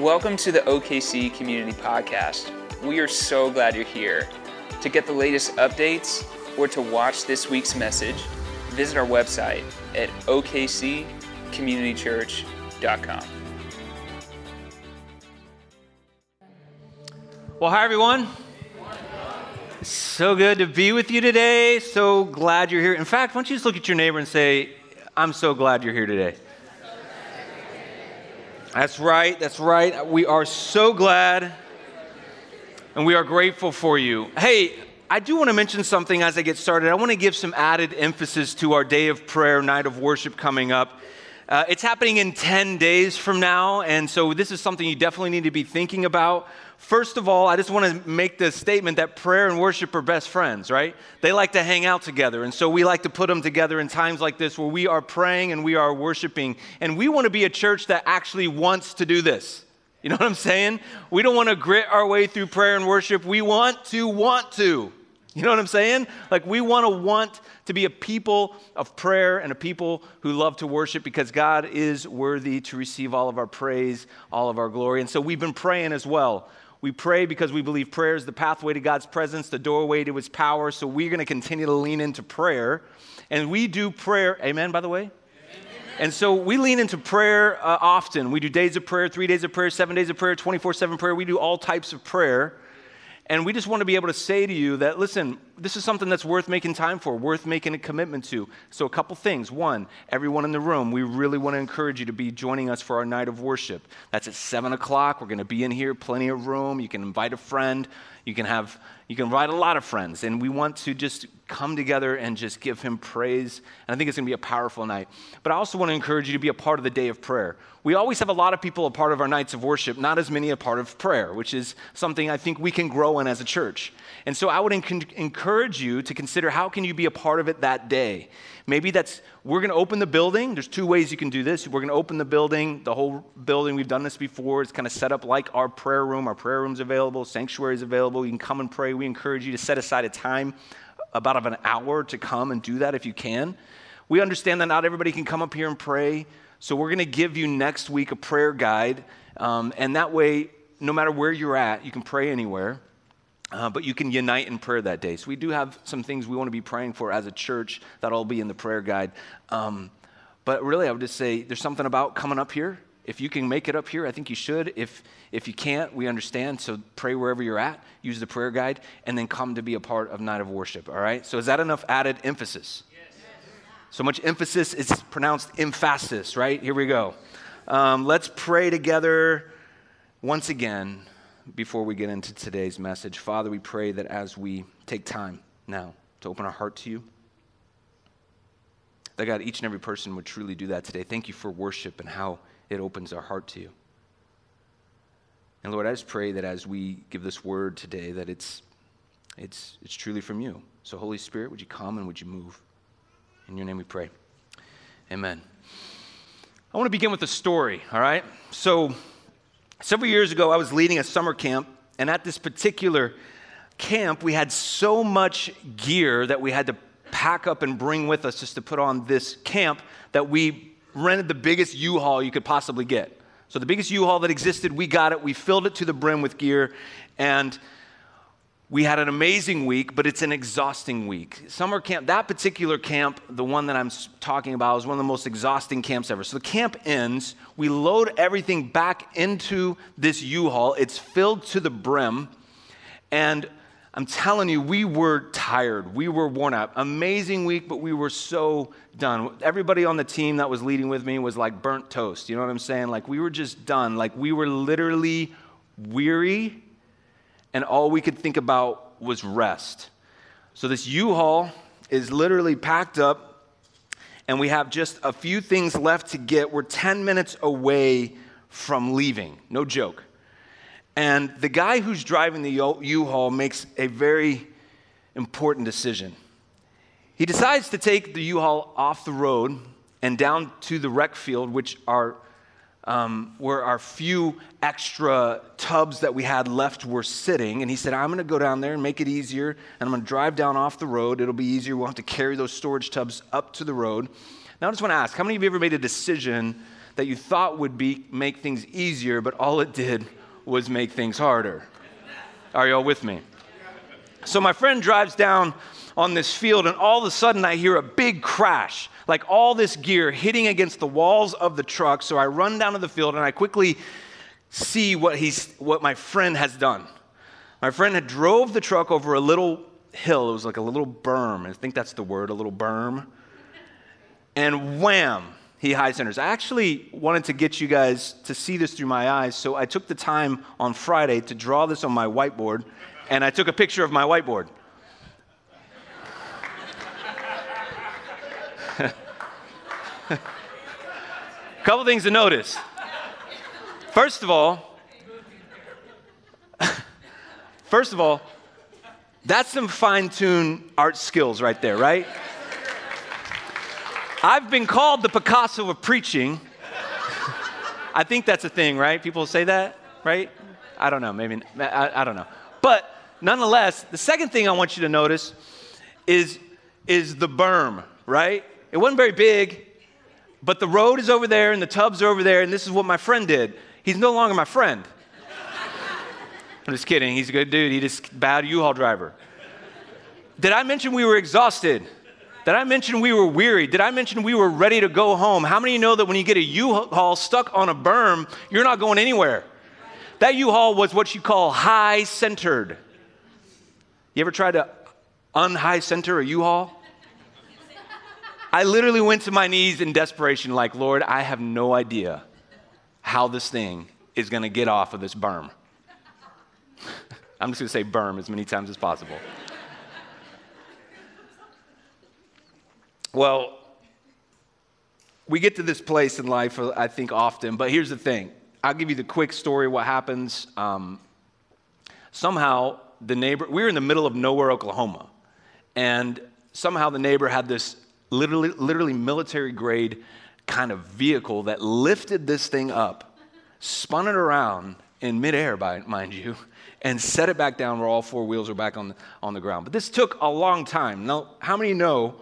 Welcome to the OKC Community Podcast. We are so glad you're here. To get the latest updates or to watch this week's message, visit our website at okccommunitychurch.com. Well, hi, everyone. So good to be with you today. So glad you're here. In fact, why don't you just look at your neighbor and say, I'm so glad you're here today. That's right, that's right. We are so glad and we are grateful for you. Hey, I do want to mention something as I get started. I want to give some added emphasis to our day of prayer, night of worship coming up. Uh, it's happening in 10 days from now, and so this is something you definitely need to be thinking about. First of all, I just want to make the statement that prayer and worship are best friends, right? They like to hang out together. And so we like to put them together in times like this where we are praying and we are worshiping. And we want to be a church that actually wants to do this. You know what I'm saying? We don't want to grit our way through prayer and worship. We want to want to. You know what I'm saying? Like, we want to want to be a people of prayer and a people who love to worship because God is worthy to receive all of our praise, all of our glory. And so we've been praying as well. We pray because we believe prayer is the pathway to God's presence, the doorway to his power. So we're going to continue to lean into prayer. And we do prayer, amen, by the way? And so we lean into prayer uh, often. We do days of prayer, three days of prayer, seven days of prayer, 24 7 prayer. We do all types of prayer. And we just want to be able to say to you that, listen, this is something that's worth making time for, worth making a commitment to. So, a couple things. One, everyone in the room, we really want to encourage you to be joining us for our night of worship. That's at 7 o'clock. We're going to be in here, plenty of room. You can invite a friend. You can have, you can invite a lot of friends. And we want to just come together and just give him praise. And I think it's going to be a powerful night. But I also want to encourage you to be a part of the day of prayer. We always have a lot of people a part of our nights of worship, not as many a part of prayer, which is something I think we can grow in as a church. And so I would encourage you to consider how can you be a part of it that day. Maybe that's we're going to open the building. There's two ways you can do this. We're going to open the building, the whole building. We've done this before. It's kind of set up like our prayer room. Our prayer room's available, sanctuary's available. You can come and pray. We encourage you to set aside a time about of an hour to come and do that if you can. We understand that not everybody can come up here and pray, so we're going to give you next week a prayer guide, um, and that way, no matter where you're at, you can pray anywhere. Uh, but you can unite in prayer that day. So, we do have some things we want to be praying for as a church that'll be in the prayer guide. Um, but really, I would just say there's something about coming up here if you can make it up here, I think you should. If, if you can't, we understand. So pray wherever you're at, use the prayer guide, and then come to be a part of Night of Worship, all right? So is that enough added emphasis? Yes. So much emphasis, it's pronounced emphasis, right? Here we go. Um, let's pray together once again before we get into today's message. Father, we pray that as we take time now to open our heart to you, that God, each and every person would truly do that today. Thank you for worship and how it opens our heart to you. And Lord, I just pray that as we give this word today, that it's, it's, it's truly from you. So, Holy Spirit, would you come and would you move? In your name we pray. Amen. I want to begin with a story, all right? So, several years ago, I was leading a summer camp, and at this particular camp, we had so much gear that we had to pack up and bring with us just to put on this camp that we rented the biggest U-Haul you could possibly get. So the biggest U-Haul that existed, we got it. We filled it to the brim with gear, and we had an amazing week, but it's an exhausting week. Summer camp, that particular camp, the one that I'm talking about, is one of the most exhausting camps ever. So the camp ends, we load everything back into this U-Haul. It's filled to the brim, and I'm telling you, we were tired. We were worn out. Amazing week, but we were so done. Everybody on the team that was leading with me was like burnt toast. You know what I'm saying? Like we were just done. Like we were literally weary, and all we could think about was rest. So this U-Haul is literally packed up, and we have just a few things left to get. We're 10 minutes away from leaving. No joke. And the guy who's driving the U Haul makes a very important decision. He decides to take the U Haul off the road and down to the rec field, which are um, where our few extra tubs that we had left were sitting. And he said, I'm going to go down there and make it easier. And I'm going to drive down off the road. It'll be easier. We'll have to carry those storage tubs up to the road. Now, I just want to ask how many of you ever made a decision that you thought would be, make things easier, but all it did was make things harder. Are y'all with me? So my friend drives down on this field, and all of a sudden I hear a big crash, like all this gear hitting against the walls of the truck. So I run down to the field and I quickly see what, he's, what my friend has done. My friend had drove the truck over a little hill. It was like a little berm. I think that's the word, a little berm. And wham, he high centers. I actually wanted to get you guys to see this through my eyes, so I took the time on Friday to draw this on my whiteboard, and I took a picture of my whiteboard. Couple things to notice. First of all, first of all, that's some fine tuned art skills right there, right? I've been called the Picasso of preaching. I think that's a thing, right? People say that, right? I don't know, maybe, I, I, don't know. But nonetheless, the second thing I want you to notice is, is the berm, right? It wasn't very big, but the road is over there and the tubs are over there, and this is what my friend did. He's no longer my friend. I'm just kidding. He's a good dude. He just bad U-Haul driver. Did I mention we were exhausted? Did I mention we were weary? Did I mention we were ready to go home? How many know that when you get a U-Haul stuck on a berm, you're not going anywhere? That U-Haul was what you call high centered. You ever tried to unhigh center a U-Haul? I literally went to my knees in desperation, like, Lord, I have no idea how this thing is going to get off of this berm. I'm just going to say berm as many times as possible. well, we get to this place in life, I think, often, but here's the thing. I'll give you the quick story what happens. Um, somehow, the neighbor, we were in the middle of nowhere, Oklahoma, and somehow the neighbor had this literally, literally military grade kind of vehicle that lifted this thing up, spun it around in midair, by, mind you, and set it back down where all four wheels are back on the, on the ground. But this took a long time. Now, how many know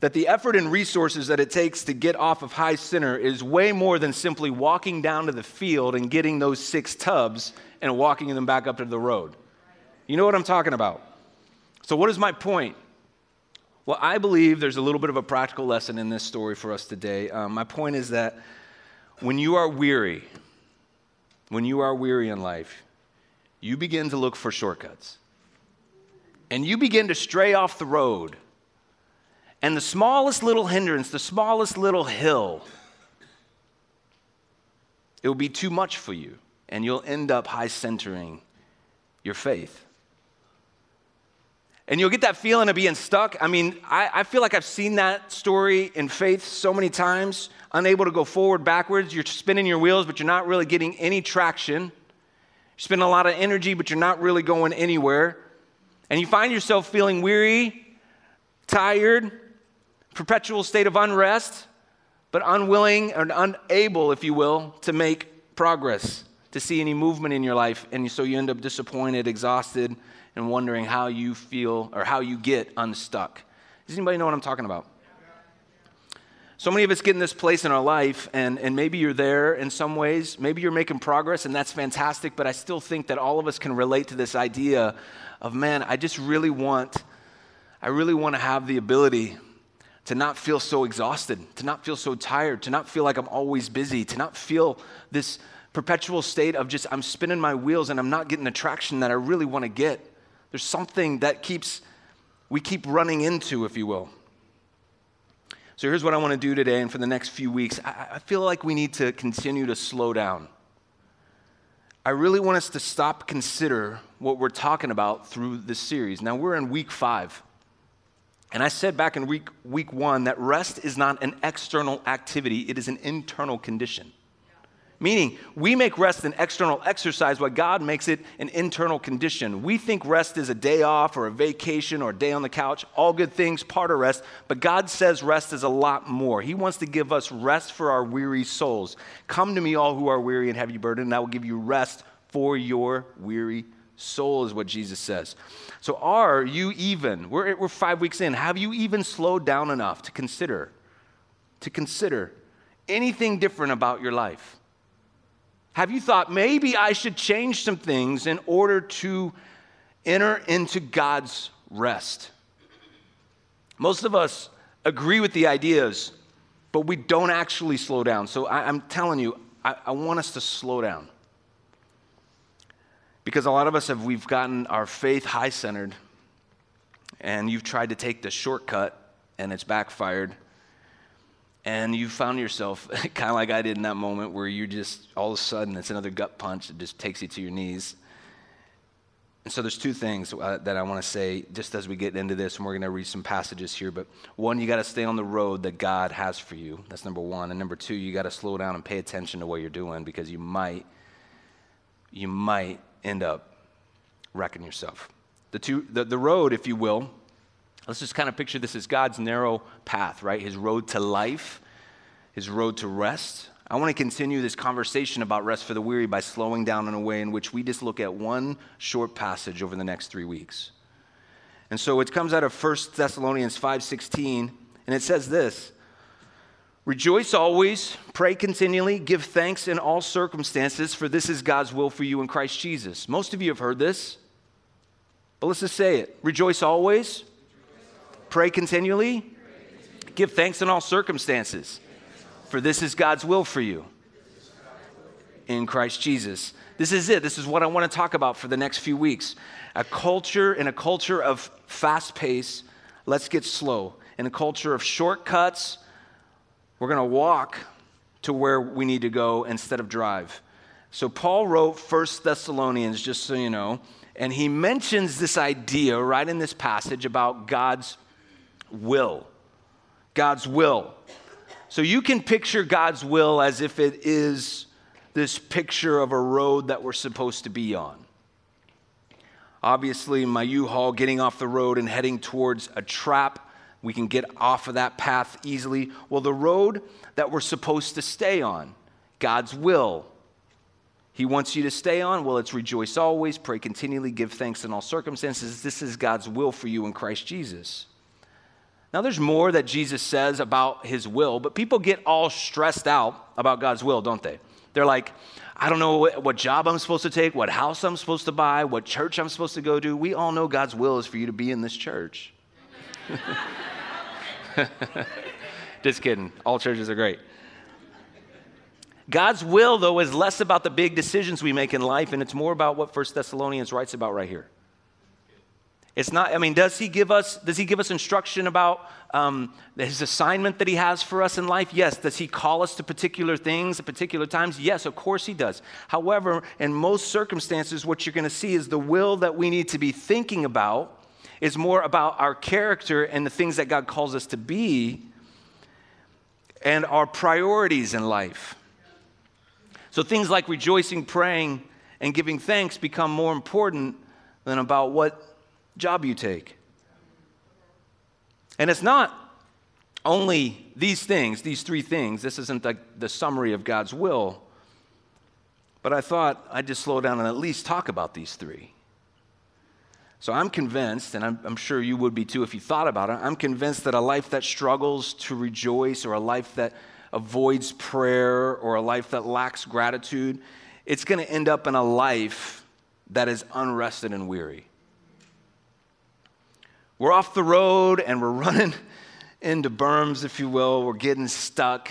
that the effort and resources that it takes to get off of high center is way more than simply walking down to the field and getting those six tubs and walking them back up to the road? You know what I'm talking about? So, what is my point? Well, I believe there's a little bit of a practical lesson in this story for us today. Um, my point is that when you are weary, when you are weary in life, you begin to look for shortcuts. And you begin to stray off the road. And the smallest little hindrance, the smallest little hill, it will be too much for you. And you'll end up high centering your faith. And you'll get that feeling of being stuck. I mean, I, I, feel like I've seen that story in faith so many times, unable to go forward, backwards. You're spinning your wheels, but you're not really getting any traction. You're spending a lot of energy, but you're not really going anywhere. And you find yourself feeling weary, tired, perpetual state of unrest, but unwilling and unable, if you will, to make progress, to see any movement in your life. And so you end up disappointed, exhausted and wondering how you feel or how you get unstuck. Does anybody know what I'm talking about? So many of us get in this place in our life, and, and maybe you're there in some ways. Maybe you're making progress, and that's fantastic, but I still think that all of us can relate to this idea of, man, I just really want, I really want to have the ability to not feel so exhausted, to not feel so tired, to not feel like I'm always busy, to not feel this perpetual state of just I'm spinning my wheels and I'm not getting the traction that I really want to get. There's something that keeps, we keep running into, if you will. So here's what I want to do today and for the next few weeks. I, I feel like we need to continue to slow down. I really want us to stop, consider what we're talking about through this series. Now, we're in week five. And I said back in week, week one that rest is not an external activity, it is an internal condition. Meaning, we make rest an external exercise while God makes it an internal condition. We think rest is a day off or a vacation or a day on the couch, all good things, part of rest, but God says rest is a lot more. He wants to give us rest for our weary souls. Come to me, all who are weary and heavy burdened, and I will give you rest for your weary soul, is what Jesus says. So, are you even, we're, we're five weeks in, have you even slowed down enough to consider, to consider anything different about your life? Have you thought maybe I should change some things in order to enter into God's rest? Most of us agree with the ideas, but we don't actually slow down. So I, am telling you, I, I want us to slow down. Because a lot of us have, we've gotten our faith high centered, and you've tried to take the shortcut, and it's backfired. And you found yourself kind of like I did in that moment where you just, all of a sudden, it's another gut punch that just takes you to your knees. And so there's two things uh, that I want to say just as we get into this, and we're going to read some passages here. But one, you got to stay on the road that God has for you. That's number one. And number two, you got to slow down and pay attention to what you're doing because you might, you might end up wrecking yourself. The two, the, the road, if you will, let's just kind of picture this as God's narrow path, right? His road to life, his road to rest. I want to continue this conversation about rest for the weary by slowing down in a way in which we just look at one short passage over the next three weeks. And so it comes out of 1 Thessalonians 5:16, and it says this: Rejoice always, pray continually, give thanks in all circumstances, for this is God's will for you in Christ Jesus. Most of you have heard this, but let's just say it. Rejoice always, pray continually, give thanks in all circumstances. For this is God's will for you in Christ Jesus. This is it. This is what I want to talk about for the next few weeks. A culture, in a culture of fast pace, let's get slow. In a culture of shortcuts, we're going to walk to where we need to go instead of drive. So Paul wrote First Thessalonians, just so you know, and he mentions this idea right in this passage about God's will. God's will. So you can picture God's will as if it is this picture of a road that we're supposed to be on. Obviously, my U Haul getting off the road and heading towards a trap, we can get off of that path easily. Well, the road that we're supposed to stay on, God's will. He wants you to stay on. Well, it's rejoice always, pray continually, give thanks in all circumstances. This is God's will for you in Christ Jesus. Now, there's more that Jesus says about his will, but people get all stressed out about God's will, don't they? They're like, I don't know what, what, job I'm supposed to take, what house I'm supposed to buy, what church I'm supposed to go to. We all know God's will is for you to be in this church. Just kidding. All churches are great. God's will, though, is less about the big decisions we make in life, and it's more about what First Thessalonians writes about right here. It's not, I mean, does he give us, does he give us instruction about um, his assignment that he has for us in life? Yes. Does he call us to particular things at particular times? Yes, of course he does. However, in most circumstances, what you're going to see is the will that we need to be thinking about is more about our character and the things that God calls us to be and our priorities in life. So things like rejoicing, praying, and giving thanks become more important than about what job you take. And it's not only these things, these three things. This isn't the, the summary of God's will. But I thought I'd just slow down and at least talk about these three. So I'm convinced, and I'm, I'm, sure you would be too if you thought about it, I'm convinced that a life that struggles to rejoice or a life that avoids prayer or a life that lacks gratitude, it's going to end up in a life that is unrested and weary. We're off the road and we're running into berms, if you will. We're getting stuck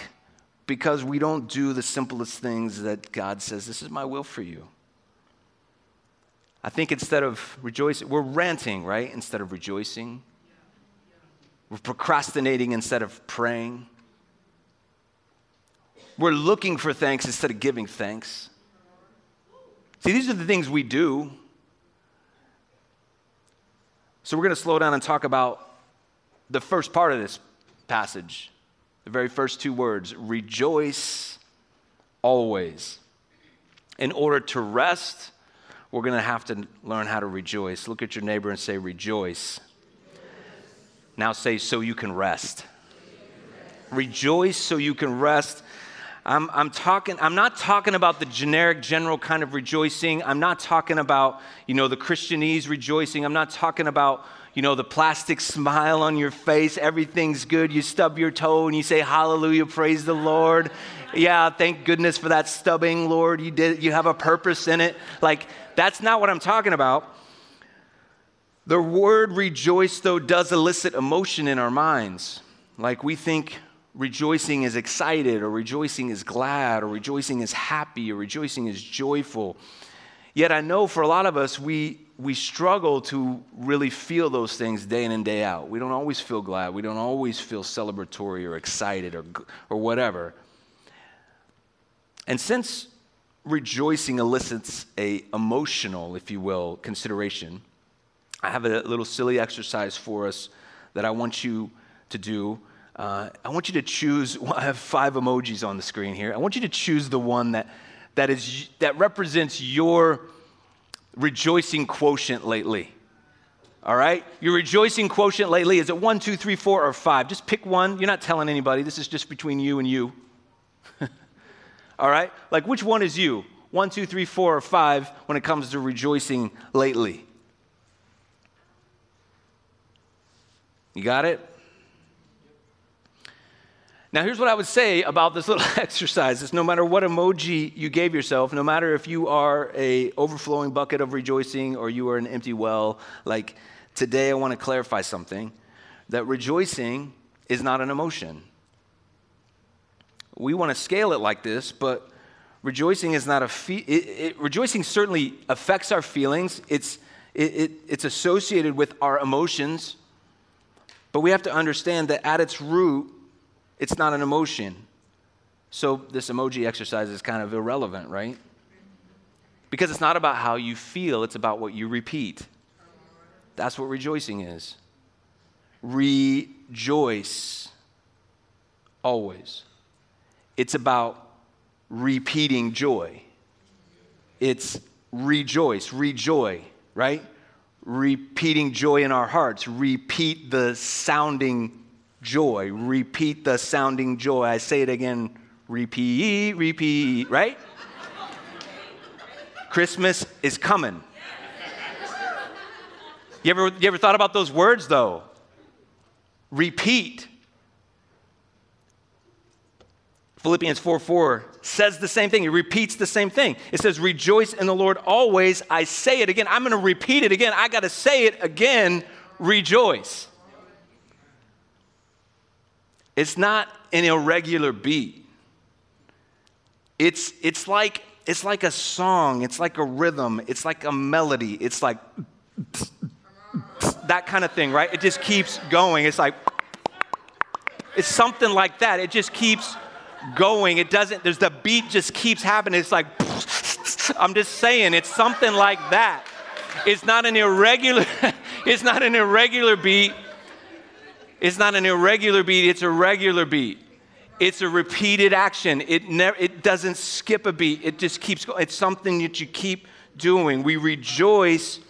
because we don't do the simplest things that God says, This is my will for you. I think instead of rejoicing, we're ranting, right? Instead of rejoicing. We're procrastinating instead of praying. We're looking for thanks instead of giving thanks. See, these are the things we do so we're going to slow down and talk about the first part of this passage, the very first two words rejoice always. In order to rest, we're going to have to learn how to rejoice. Look at your neighbor and say, Rejoice. Now say, So you can rest. Rejoice so you can rest. I'm, I'm, talking, I'm not talking about the generic, general kind of rejoicing. I'm not talking about, you know, the Christianese rejoicing. I'm not talking about, you know, the plastic smile on your face, everything's good. You stub your toe and you say, Hallelujah, praise the Lord. Yeah, thank goodness for that stubbing, Lord. You did you have a purpose in it. Like, that's not what I'm talking about. The word rejoice, though, does elicit emotion in our minds. Like we think rejoicing is excited, or rejoicing is glad, or rejoicing is happy, or rejoicing is joyful. Yet I know for a lot of us, we, we struggle to really feel those things day in and day out. We don't always feel glad. We don't always feel celebratory or excited or, or whatever. And since rejoicing elicits a emotional, if you will, consideration, I have a little silly exercise for us that I want you to do. Uh, I want you to choose. Well, I have five emojis on the screen here. I want you to choose the one that that, is, that represents your rejoicing quotient lately. All right? Your rejoicing quotient lately is it one, two, three, four, or five? Just pick one. You're not telling anybody. This is just between you and you. All right? Like, which one is you? One, two, three, four, or five when it comes to rejoicing lately? You got it? Now, here's what I would say about this little exercise is no matter what emoji you gave yourself, no matter if you are a overflowing bucket of rejoicing or you are an empty well, like today I want to clarify something that rejoicing is not an emotion. We want to scale it like this, but rejoicing is not a fe- it, it, rejoicing certainly affects our feelings. It's it, it's associated with our emotions, but we have to understand that at its root it's not an emotion. So this emoji exercise is kind of irrelevant, right? Because it's not about how you feel, it's about what you repeat. That's what rejoicing is. Rejoice always. It's about repeating joy. It's rejoice, rejoy, right? Repeating joy in our hearts. Repeat the sounding joy. Repeat the sounding joy. I say it again repeat, repeat, right? Christmas is coming. You ever, you ever thought about those words though? Repeat. Philippians 4 4 says the same thing. It repeats the same thing. It says, Rejoice in the Lord always. I say it again. I'm going to repeat it again. I got to say it again. Rejoice. It's not an irregular beat. It's, it's, like, it's like a song, it's like a rhythm, it's like a melody, it's like that kind of thing, right? It just keeps going. It's like, it's something like that. It just keeps going. It doesn't, there's the beat just keeps happening. It's like, I'm just saying, it's something like that. It's not an irregular, it's not an irregular beat. It's not an irregular beat, it's a regular beat. It's a repeated action. It, never, it doesn't skip a beat, it just keeps going. It's something that you keep doing. We rejoice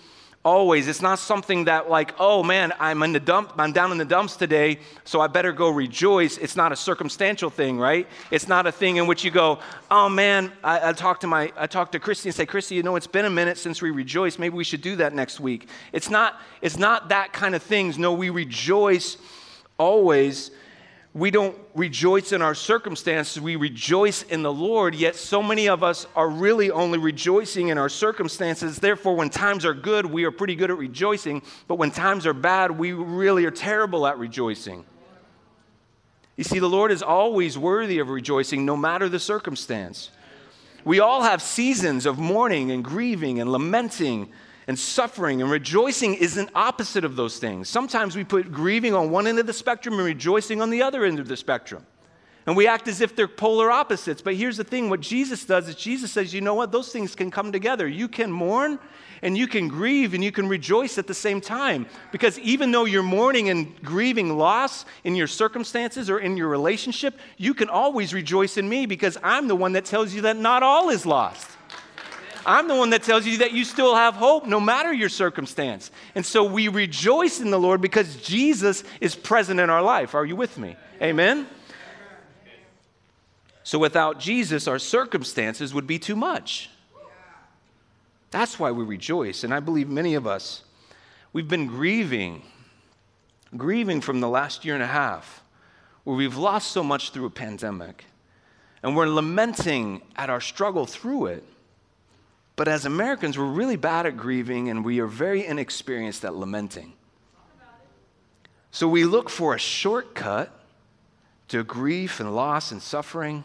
always. It's not something that, like, oh man, I'm in the dump, I'm down in the dumps today, so I better go rejoice. It's not a circumstantial thing, right? It's not a thing in which you go, oh man, I, I talked to my, I talked to Christy and say, Christy, you know, it's been a minute since we rejoiced. Maybe we should do that next week. It's not, it's not that kind of things. No, we rejoice always we don't rejoice in our circumstances, we rejoice in the Lord, yet so many of us are really only rejoicing in our circumstances. Therefore, when times are good, we are pretty good at rejoicing, but when times are bad, we really are terrible at rejoicing. You see, the Lord is always worthy of rejoicing, no matter the circumstance. We all have seasons of mourning and grieving and lamenting and suffering and rejoicing is an opposite of those things. Sometimes we put grieving on one end of the spectrum and rejoicing on the other end of the spectrum. And we act as if they're polar opposites. But here's the thing what Jesus does is Jesus says, you know what? Those things can come together. You can mourn and you can grieve and you can rejoice at the same time. Because even though you're mourning and grieving loss in your circumstances or in your relationship, you can always rejoice in me because I'm the one that tells you that not all is lost. I'm the one that tells you that you still have hope no matter your circumstance. And so we rejoice in the Lord because Jesus is present in our life. Are you with me? Amen? So without Jesus, our circumstances would be too much. That's why we rejoice. And I believe many of us, we've been grieving grieving from the last year and a half where we've lost so much through a pandemic and we're lamenting at our struggle through it. But as Americans, we're really bad at grieving and we are very inexperienced at lamenting. So we look for a shortcut to grief and loss and suffering,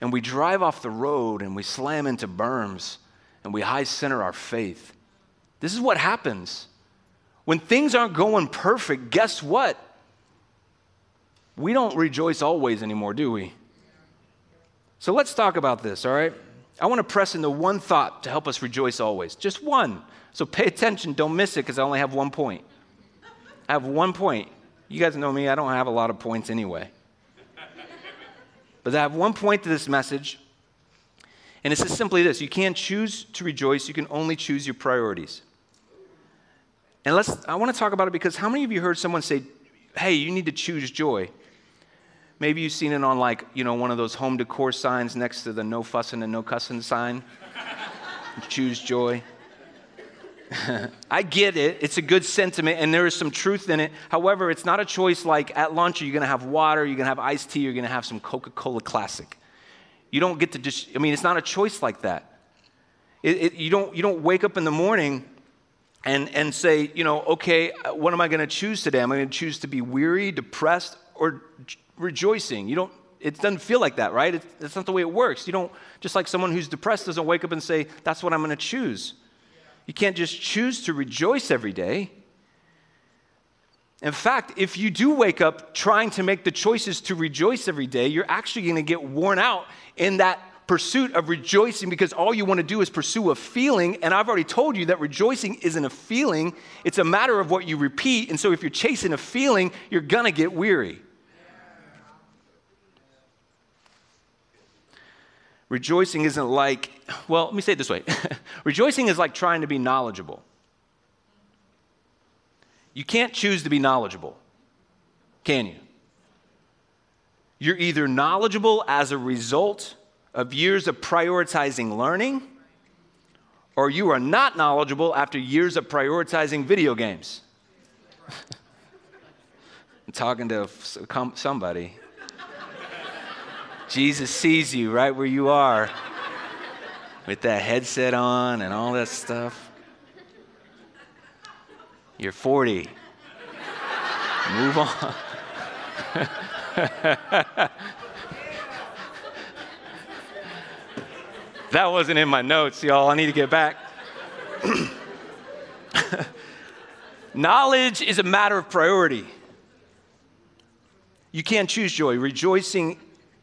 and we drive off the road and we slam into berms and we high center our faith. This is what happens. When things aren't going perfect, guess what? We don't rejoice always anymore, do we? So let's talk about this, all right? I want to press into one thought to help us rejoice always. Just one. So pay attention, don't miss it because I only have one point. I have one point. You guys know me, I don't have a lot of points anyway. But I have one point to this message, and it's just simply this you can't choose to rejoice, you can only choose your priorities. And let's, I want to talk about it because how many of you heard someone say, hey, you need to choose joy? Maybe you've seen it on like, you know, one of those home decor signs next to the no fussing and no cussing sign. choose joy. I get it. It's a good sentiment and there is some truth in it. However, it's not a choice like at lunch, you're going to have water, you're going to have iced tea, you're going to have some Coca Cola Classic. You don't get to just, I mean, it's not a choice like that. It, it, you, don't, you don't wake up in the morning and, and say, you know, okay, what am I going to choose today? Am I going to choose to be weary, depressed, or rejoicing? You don't, it doesn't feel like that, right? It's, that's not the way it works. You don't, just like someone who's depressed doesn't wake up and say, that's what I'm going to choose. You can't just choose to rejoice every day. In fact, if you do wake up trying to make the choices to rejoice every day, you're actually going to get worn out in that pursuit of rejoicing because all you want to do is pursue a feeling. And I've already told you that rejoicing isn't a feeling, it's a matter of what you repeat. And so if you're chasing a feeling, you're going to get weary. Rejoicing isn't like, well, let me say it this way rejoicing is like trying to be knowledgeable. You can't choose to be knowledgeable, can you? You're either knowledgeable as a result of years of prioritizing learning, or you are not knowledgeable after years of prioritizing video games. I'm talking to somebody. Jesus sees you right where you are with that headset on and all that stuff. You're 40. Move on. that wasn't in my notes, y'all. I need to get back. Knowledge is a matter of priority. You can't choose joy. Rejoicing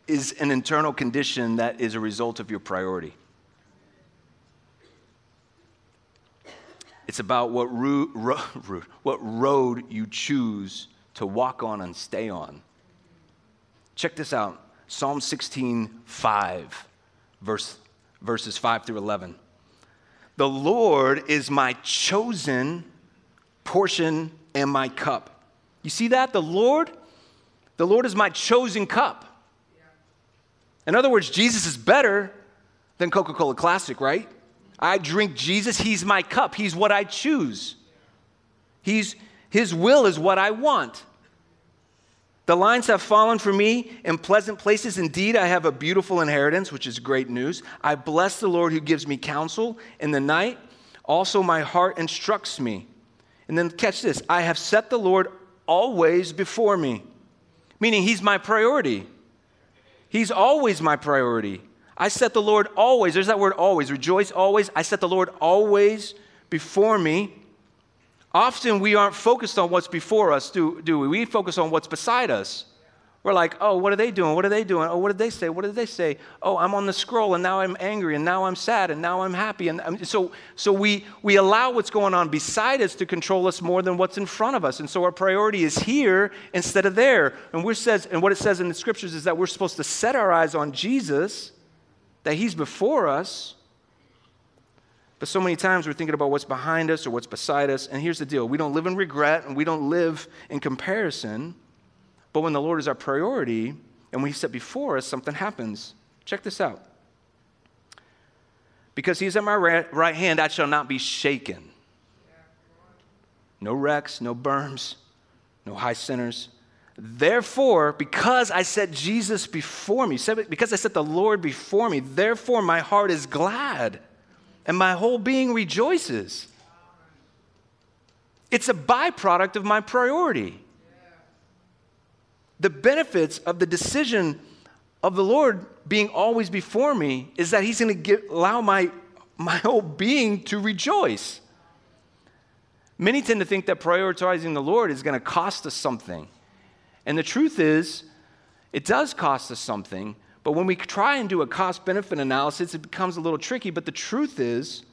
is an internal condition that is a result of your priority. It's about what, ro- ro- what road you choose to walk on and stay on. Check this out Psalm 16, 5, verse, verses 5 through 11. The Lord is my chosen portion and my cup. You see that? The Lord, the Lord is my chosen cup. In other words, Jesus is better than Coca Cola Classic, right? I drink Jesus, He's my cup, He's what I choose. He's, his will is what I want. The lines have fallen for me in pleasant places. Indeed, I have a beautiful inheritance, which is great news. I bless the Lord who gives me counsel in the night. Also, my heart instructs me. And then catch this I have set the Lord always before me, meaning He's my priority. He's always my priority. I set the Lord always, there's that word always, rejoice always. I set the Lord always before me. Often we aren't focused on what's before us, do, do we? We focus on what's beside us. We're like, oh, what are they doing? What are they doing? Oh, what did they say? What did they say? Oh, I'm on the scroll and now I'm angry and now I'm sad and now I'm happy. And um, so, so we, we allow what's going on beside us to control us more than what's in front of us. And so our priority is here instead of there. And, we're says, and what it says in the scriptures is that we're supposed to set our eyes on Jesus, that he's before us. But so many times we're thinking about what's behind us or what's beside us. And here's the deal we don't live in regret and we don't live in comparison. But when the Lord is our priority and He's set before us, something happens. Check this out. Because He's at my right hand, I shall not be shaken. No wrecks, no berms, no high centers. Therefore, because I set Jesus before me, because I set the Lord before me, therefore my heart is glad and my whole being rejoices. It's a byproduct of my priority. The benefits of the decision of the Lord being always before me is that He's going to allow my, my whole being to rejoice. Many tend to think that prioritizing the Lord is going to cost us something. And the truth is, it does cost us something, but when we try and do a cost benefit analysis, it becomes a little tricky. But the truth is,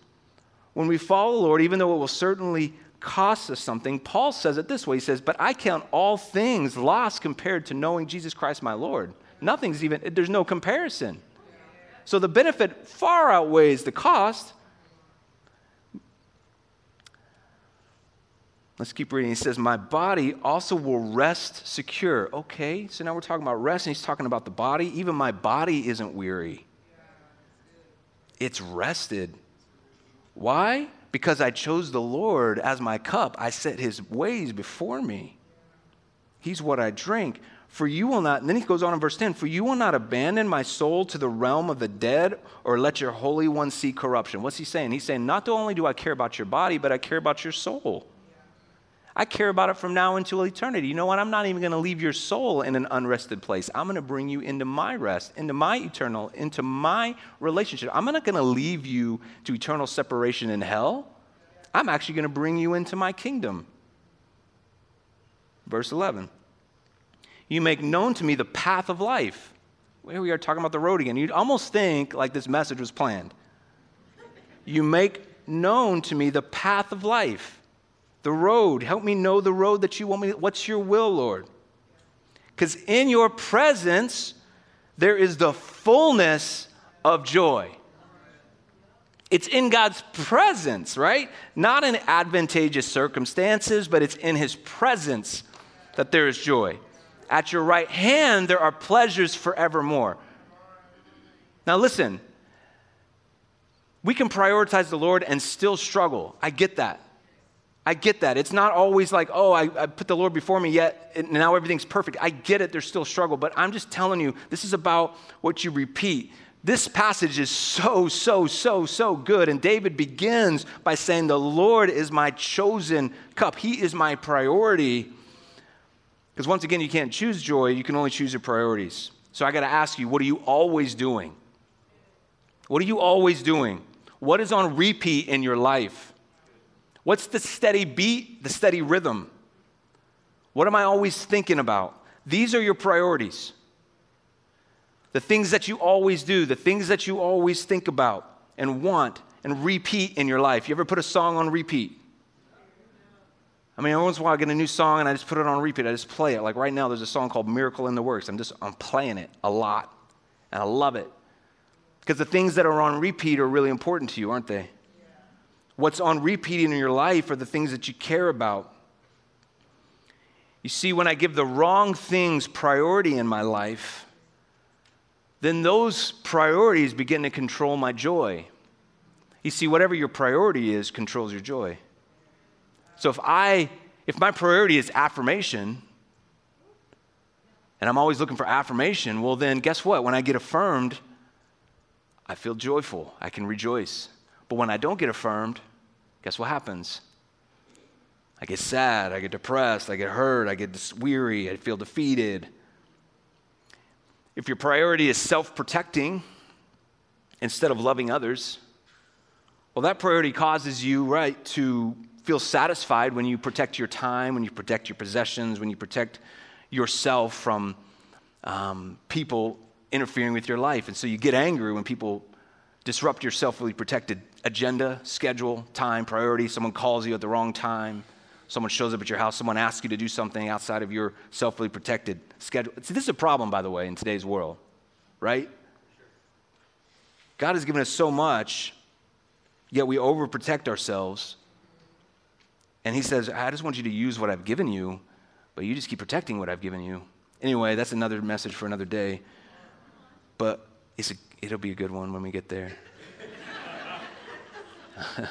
when we follow the Lord, even though it will certainly cost us something, Paul says it this way He says, But I count all things lost compared to knowing Jesus Christ my Lord. Nothing's even, there's no comparison. So the benefit far outweighs the cost. Let's keep reading. He says, My body also will rest secure. Okay, so now we're talking about rest, and he's talking about the body. Even my body isn't weary, it's rested. Why? Because I chose the Lord as my cup. I set his ways before me. He's what I drink. For you will not, and then he goes on in verse 10 For you will not abandon my soul to the realm of the dead or let your Holy One see corruption. What's he saying? He's saying, Not only do I care about your body, but I care about your soul. I care about it from now until eternity. You know what? I'm not even going to leave your soul in an unrested place. I'm going to bring you into my rest, into my eternal, into my relationship. I'm not going to leave you to eternal separation in hell. I'm actually going to bring you into my kingdom. Verse 11 You make known to me the path of life. Here we are talking about the road again. You'd almost think like this message was planned. You make known to me the path of life the road. Help me know the road that you want me. What's your will, Lord? Because in your presence, there is the fullness of joy. It's in God's presence, right? Not in advantageous circumstances, but it's in His presence that there is joy. At your right hand, there are pleasures forevermore. Now, listen, we can prioritize the Lord and still struggle. I get that. I get that. It's not always like, oh, I, I, put the Lord before me yet, and now everything's perfect. I get it, there's still struggle, but I'm just telling you, this is about what you repeat. This passage is so, so, so, so good. And David begins by saying, The Lord is my chosen cup, He is my priority. Because once again, you can't choose joy, you can only choose your priorities. So I got to ask you, what are you always doing? What are you always doing? What is on repeat in your life? What's the steady beat, the steady rhythm? What am I always thinking about? These are your priorities. The things that you always do, the things that you always think about and want and repeat in your life. You ever put a song on repeat? I mean, once in a while I get a new song and I just put it on repeat. I just play it. Like right now, there's a song called Miracle in the Works. I'm just, I'm playing it a lot. And I love it. Because the things that are on repeat are really important to you, aren't they? What's on repeat in your life are the things that you care about. You see, when I give the wrong things priority in my life, then those priorities begin to control my joy. You see, whatever your priority is controls your joy. So if I if my priority is affirmation and I'm always looking for affirmation, well then guess what? When I get affirmed, I feel joyful. I can rejoice. But when I don't get affirmed, guess what happens? I get sad, I get depressed, I get hurt, I get weary, I feel defeated. If your priority is self protecting instead of loving others, well, that priority causes you, right, to feel satisfied when you protect your time, when you protect your possessions, when you protect yourself from um, people interfering with your life. And so you get angry when people disrupt your self protected agenda, schedule, time, priority. Someone calls you at the wrong time. Someone shows up at your house. Someone asks you to do something outside of your self protected schedule. See, this is a problem, by the way, in today's world, right? God has given us so much, yet we overprotect ourselves. And He says, I just want you to use what I've given you, but you just keep protecting what I've given you. Anyway, that's another message for another day. But a, it'll be a good one when we get there.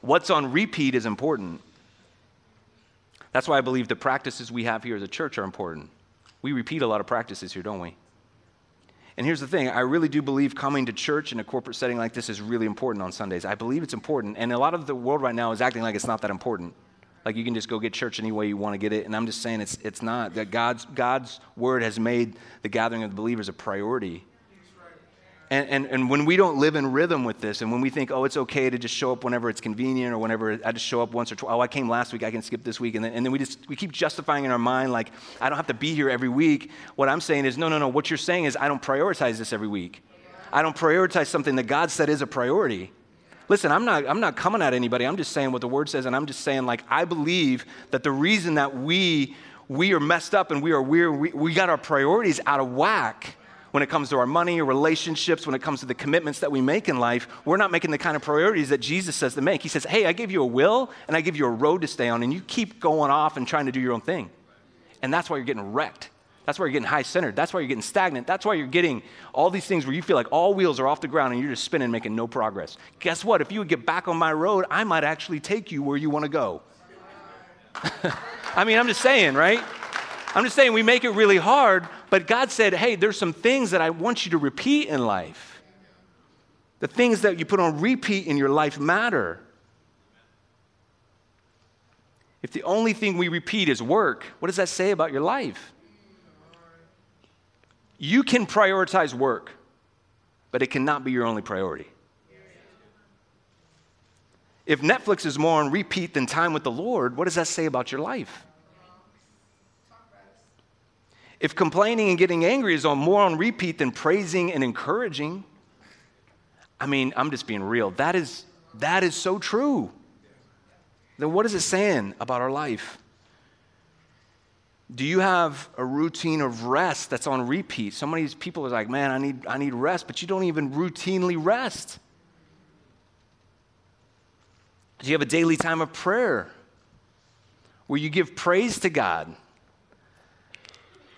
What's on repeat is important. That's why I believe the practices we have here as a church are important. We repeat a lot of practices here, don't we? And here's the thing I really do believe coming to church in a corporate setting like this is really important on Sundays. I believe it's important. And a lot of the world right now is acting like it's not that important. Like you can just go get church any way you want to get it. And I'm just saying it's, it's not. That God's, God's word has made the gathering of the believers a priority. And, and, and when we don't live in rhythm with this, and when we think, oh, it's okay to just show up whenever it's convenient or whenever I just show up once or twice, oh, I came last week, I can skip this week, and then, and then we just we keep justifying in our mind, like, I don't have to be here every week. What I'm saying is, no, no, no. What you're saying is, I don't prioritize this every week. I don't prioritize something that God said is a priority. Listen, I'm not, I'm not coming at anybody. I'm just saying what the word says, and I'm just saying, like, I believe that the reason that we we are messed up and we are weird, we, we got our priorities out of whack when it comes to our money or relationships, when it comes to the commitments that we make in life, we're not making the kind of priorities that Jesus says to make. He says, Hey, I give you a will and I give you a road to stay on, and you keep going off and trying to do your own thing. And that's why you're getting wrecked. That's why you're getting high centered. That's why you're getting stagnant. That's why you're getting all these things where you feel like all wheels are off the ground and you're just spinning, making no progress. Guess what? If you would get back on my road, I might actually take you where you want to go. I mean, I'm just saying, right? I'm just saying we make it really hard, but God said, hey, there's some things that I want you to repeat in life. The things that you put on repeat in your life matter. If the only thing we repeat is work, what does that say about your life? You can prioritize work, but it cannot be your only priority. If Netflix is more on repeat than time with the Lord, what does that say about your life? If complaining and getting angry is on more on repeat than praising and encouraging, I mean, I'm just being real. That is, that is so true. Then what is it saying about our life? Do you have a routine of rest that's on repeat? Of these people are like, man, I need, I need rest, but you don't even routinely rest. Do you have a daily time of prayer where you give praise to God?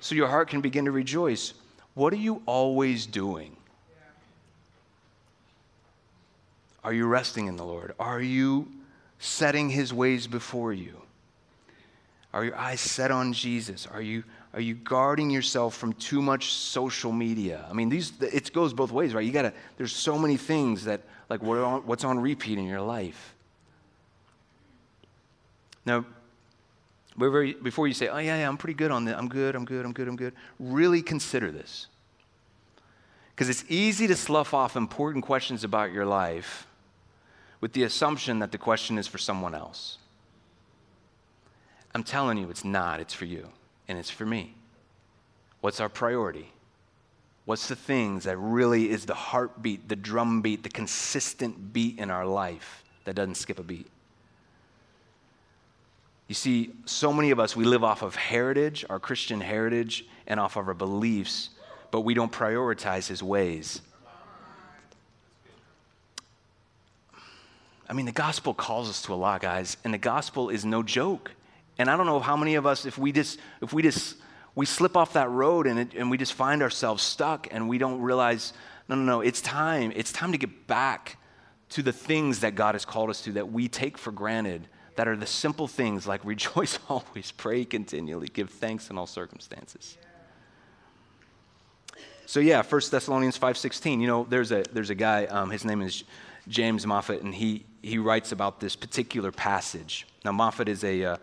So your heart can begin to rejoice. What are you always doing? Are you resting in the Lord? Are you setting his ways before you? Are your eyes set on Jesus? Are you, are you guarding yourself from too much social media? I mean, these, it goes both ways, right? You gotta, there's so many things that, like, what on, what's on repeat in your life? Now, before you say, oh, yeah, yeah, I'm pretty good on this, I'm good, I'm good, I'm good, I'm good, really consider this. Because it's easy to slough off important questions about your life with the assumption that the question is for someone else. I'm telling you, it's not, it's for you, and it's for me. What's our priority? What's the things that really is the heartbeat, the drumbeat, the consistent beat in our life that doesn't skip a beat? You see, so many of us, we live off of heritage, our Christian heritage, and off of our beliefs, but we don't prioritize his ways. I mean, the gospel calls us to a lot, guys, and the gospel is no joke. And I don't know how many of us, if we just, if we just, we slip off that road and, it, and we just find ourselves stuck and we don't realize, no, no, no, it's time. It's time to get back to the things that God has called us to that we take for granted that are the simple things like rejoice always, pray continually, give thanks in all circumstances. So yeah, 1 Thessalonians 5.16, you know, there's a, there's a guy, um, his name is James Moffatt, and he, he writes about this particular passage. Now, Moffatt is a uh,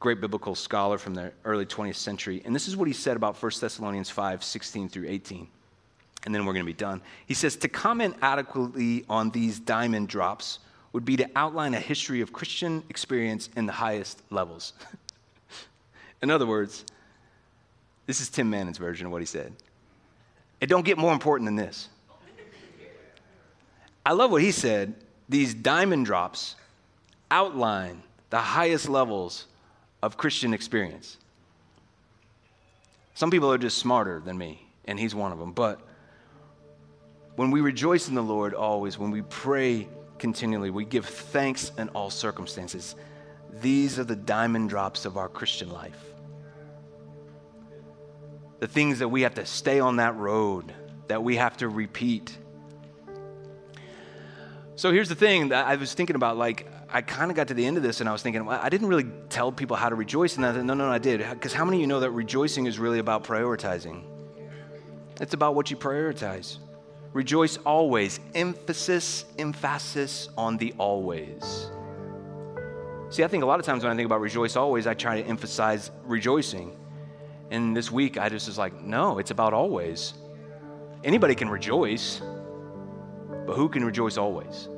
great biblical scholar from the early 20th century, and this is what he said about 1 Thessalonians 5:16 through 18. And then we're going to be done. He says, to comment adequately on these diamond drops, would be to outline a history of Christian experience in the highest levels. in other words, this is Tim Mannon's version of what he said. It don't get more important than this. I love what he said. These diamond drops outline the highest levels of Christian experience. Some people are just smarter than me, and he's one of them. But when we rejoice in the Lord always, when we pray continually. We give thanks in all circumstances. These are the diamond drops of our Christian life. The things that we have to stay on that road, that we have to repeat. So here's the thing that I was thinking about like, I kind of got to the end of this and I was thinking, well, I didn't really tell people how to rejoice. And I said, no, no, no, I did. Because how many of you know that rejoicing is really about prioritizing? It's about what you prioritize. Rejoice always. Emphasis, emphasis on the always. See, I think a lot of times when I think about rejoice always, I try to emphasize rejoicing. And this week, I just was like, no, it's about always. Anybody can rejoice, but who can rejoice always?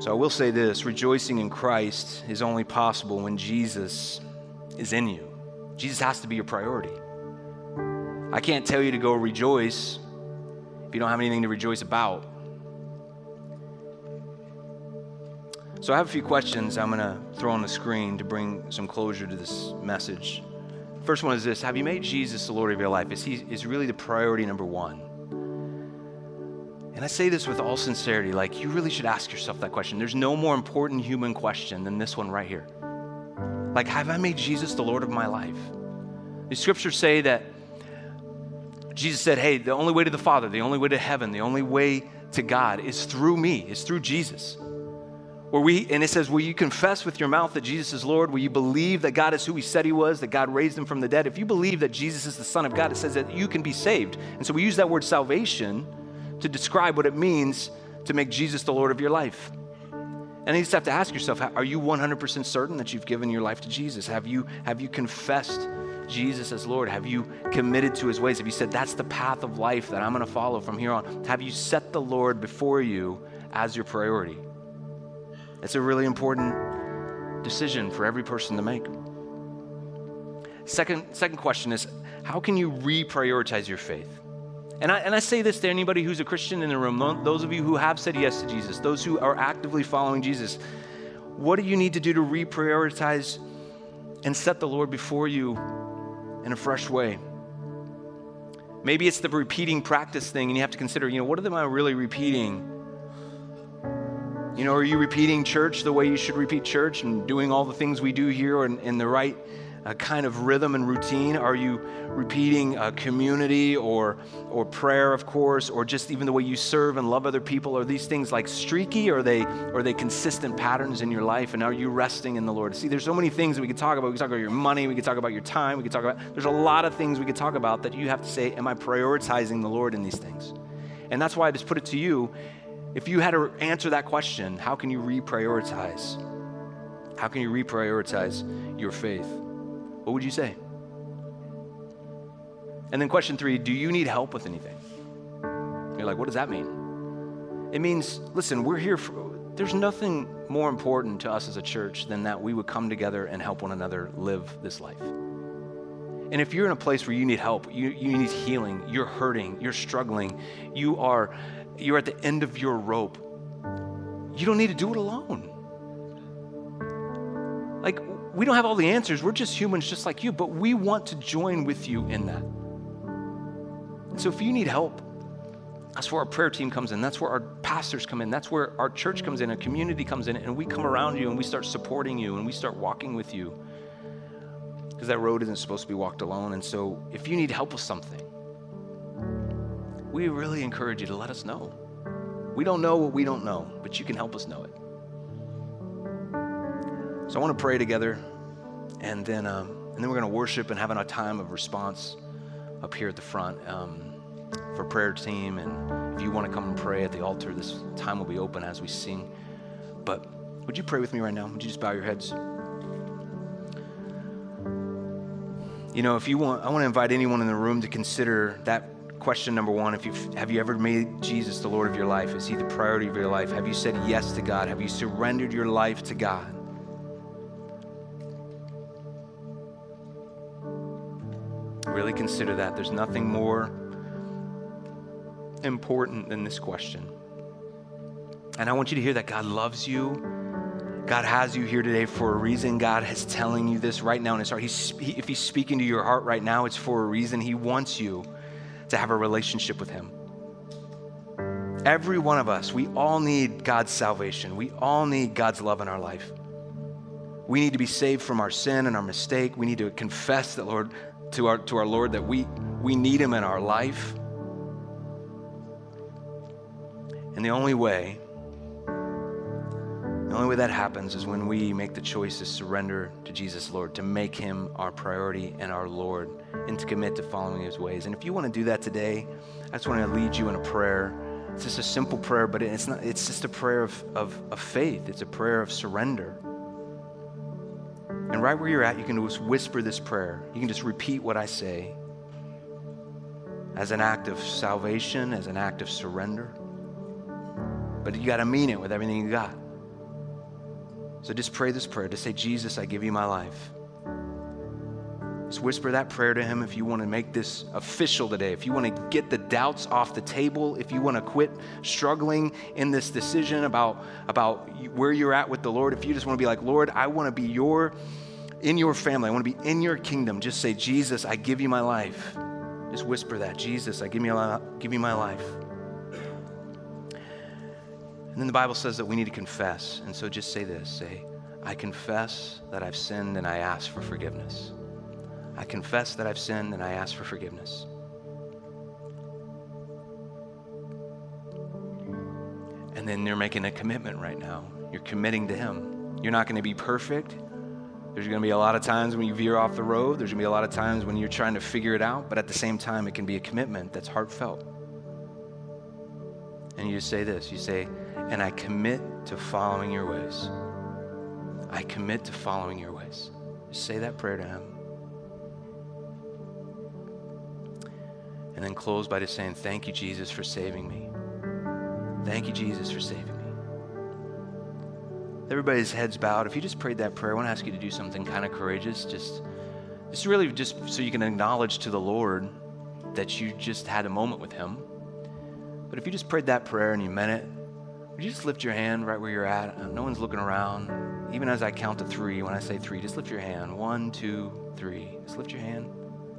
So I will say this rejoicing in Christ is only possible when Jesus is in you. Jesus has to be your priority. I can't tell you to go rejoice if you don't have anything to rejoice about. So I have a few questions I'm going to throw on the screen to bring some closure to this message. First one is this Have you made Jesus the Lord of your life? Is he is really the priority number one? And I say this with all sincerity, like you really should ask yourself that question. There's no more important human question than this one right here. Like, have I made Jesus the Lord of my life? The scriptures say that Jesus said, Hey, the only way to the Father, the only way to heaven, the only way to God is through me, is through Jesus. Where we, and it says, Will you confess with your mouth that Jesus is Lord? Will you believe that God is who He said He was, that God raised Him from the dead? If you believe that Jesus is the Son of God, it says that you can be saved. And so we use that word salvation to describe what it means to make Jesus the Lord of your life. And you just have to ask yourself, are you 100% certain that you've given your life to Jesus? Have you, have you confessed Jesus as Lord? Have you committed to his ways? Have you said, that's the path of life that I'm going to follow from here on? Have you set the Lord before you as your priority? It's a really important decision for every person to make. Second, second question is, how can you reprioritize your faith? And I, and I say this to anybody who's a Christian in the room, those of you who have said yes to Jesus, those who are actively following Jesus. What do you need to do to reprioritize and set the Lord before you in a fresh way? Maybe it's the repeating practice thing, and you have to consider, you know, what am I really repeating? You know, are you repeating church the way you should repeat church and doing all the things we do here in, in the right a kind of rhythm and routine? Are you repeating a community or, or prayer, of course, or just even the way you serve and love other people? Are these things like streaky or are they, are they consistent patterns in your life? And are you resting in the Lord? See, there's so many things that we could talk about. We could talk about your money, we could talk about your time, we could talk about, there's a lot of things we could talk about that you have to say, Am I prioritizing the Lord in these things? And that's why I just put it to you. If you had to answer that question, how can you reprioritize? How can you reprioritize your faith? What would you say? And then question three do you need help with anything? You're like, what does that mean? It means, listen, we're here for, there's nothing more important to us as a church than that we would come together and help one another live this life. And if you're in a place where you need help, you, you need healing, you're hurting, you're struggling, you are you're at the end of your rope, you don't need to do it alone. We don't have all the answers. We're just humans just like you, but we want to join with you in that. And so if you need help, that's where our prayer team comes in. That's where our pastors come in. That's where our church comes in, a community comes in, and we come around you and we start supporting you and we start walking with you. Because that road isn't supposed to be walked alone. And so if you need help with something, we really encourage you to let us know. We don't know what we don't know, but you can help us know it. So I want to pray together, and then um, and then we're going to worship and have a time of response up here at the front um, for prayer team. And if you want to come and pray at the altar, this time will be open as we sing. But would you pray with me right now? Would you just bow your heads? You know, if you want, I want to invite anyone in the room to consider that question number one if you have you ever made jesus the lord of your life is he the priority of your life have you said yes to god have you surrendered your life to god really consider that. There's nothing more important than this question. And I want you to hear that God loves you. God has you here today for a reason. God is telling you this right now in His heart. He's, he, if He's speaking to your heart right now, it's for a reason. He wants you to have a relationship with Him. Every one of us, we all need God's salvation. We all need God's love in our life. We need to be saved from our sin and our mistake. We need to confess that, Lord, to our, to our Lord that we, we need Him in our life. And the only way, the only way that happens is when we make the choice to surrender to Jesus, Lord, to make him our priority and our Lord, and to commit to following his ways. And if you want to do that today, I just want to lead you in a prayer. It's just a simple prayer, but it's not it's just a prayer of, of, of faith. It's a prayer of surrender. And right where you're at, you can just whisper this prayer. You can just repeat what I say as an act of salvation, as an act of surrender. But you got to mean it with everything you got. So just pray this prayer to say, Jesus, I give you my life. Just whisper that prayer to Him if you want to make this official today. If you want to get the doubts off the table, if you want to quit struggling in this decision about, about where you're at with the Lord, if you just want to be like, Lord, I want to be your, in your family, I want to be in your kingdom, just say, Jesus, I give you my life. Just whisper that, Jesus, I give you, give you my life. And then the Bible says that we need to confess. And so just say this say, I confess that I've sinned and I ask for forgiveness. I confess that I've sinned and I ask for forgiveness. And then you're making a commitment right now. You're committing to Him. You're not going to be perfect. There's going to be a lot of times when you veer off the road. There's going to be a lot of times when you're trying to figure it out. But at the same time, it can be a commitment that's heartfelt. And you just say this you say, and I commit to following your ways. I commit to following your ways. Just say that prayer to Him. And then close by just saying, Thank you, Jesus, for saving me. Thank you, Jesus, for saving me. Everybody's heads bowed. If you just prayed that prayer, I want to ask you to do something kind of courageous. Just, just really just so you can acknowledge to the Lord that you just had a moment with Him. But if you just prayed that prayer and you meant it, would you just lift your hand right where you're at? No one's looking around. Even as I count to three, when I say three, just lift your hand. One, two, three. Just lift your hand.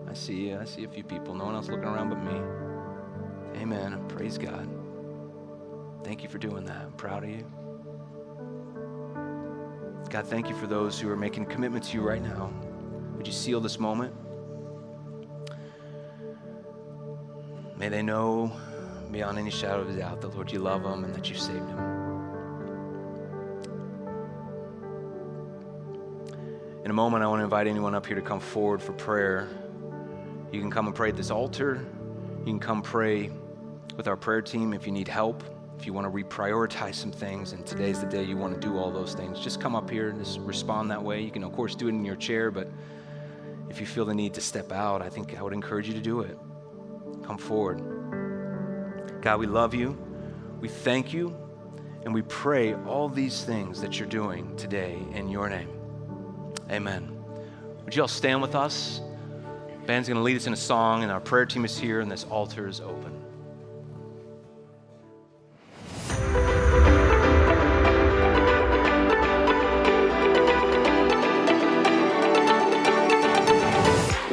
I see you. I see a few people. No one else looking around but me. Amen. Praise God. Thank you for doing that. I'm proud of you. God, thank you for those who are making commitments to you right now. Would you seal this moment? May they know beyond any shadow of a doubt that, Lord, you love them and that you've saved them. In a moment, I want to invite anyone up here to come forward for prayer. You can come and pray at this altar. You can come pray with our prayer team if you need help, if you want to reprioritize some things, and today's the day you want to do all those things. Just come up here and just respond that way. You can, of course, do it in your chair, but if you feel the need to step out, I think I would encourage you to do it. Come forward. God, we love you. We thank you. And we pray all these things that you're doing today in your name. Amen. Would you all stand with us? Band's going to lead us in a song, and our prayer team is here, and this altar is open.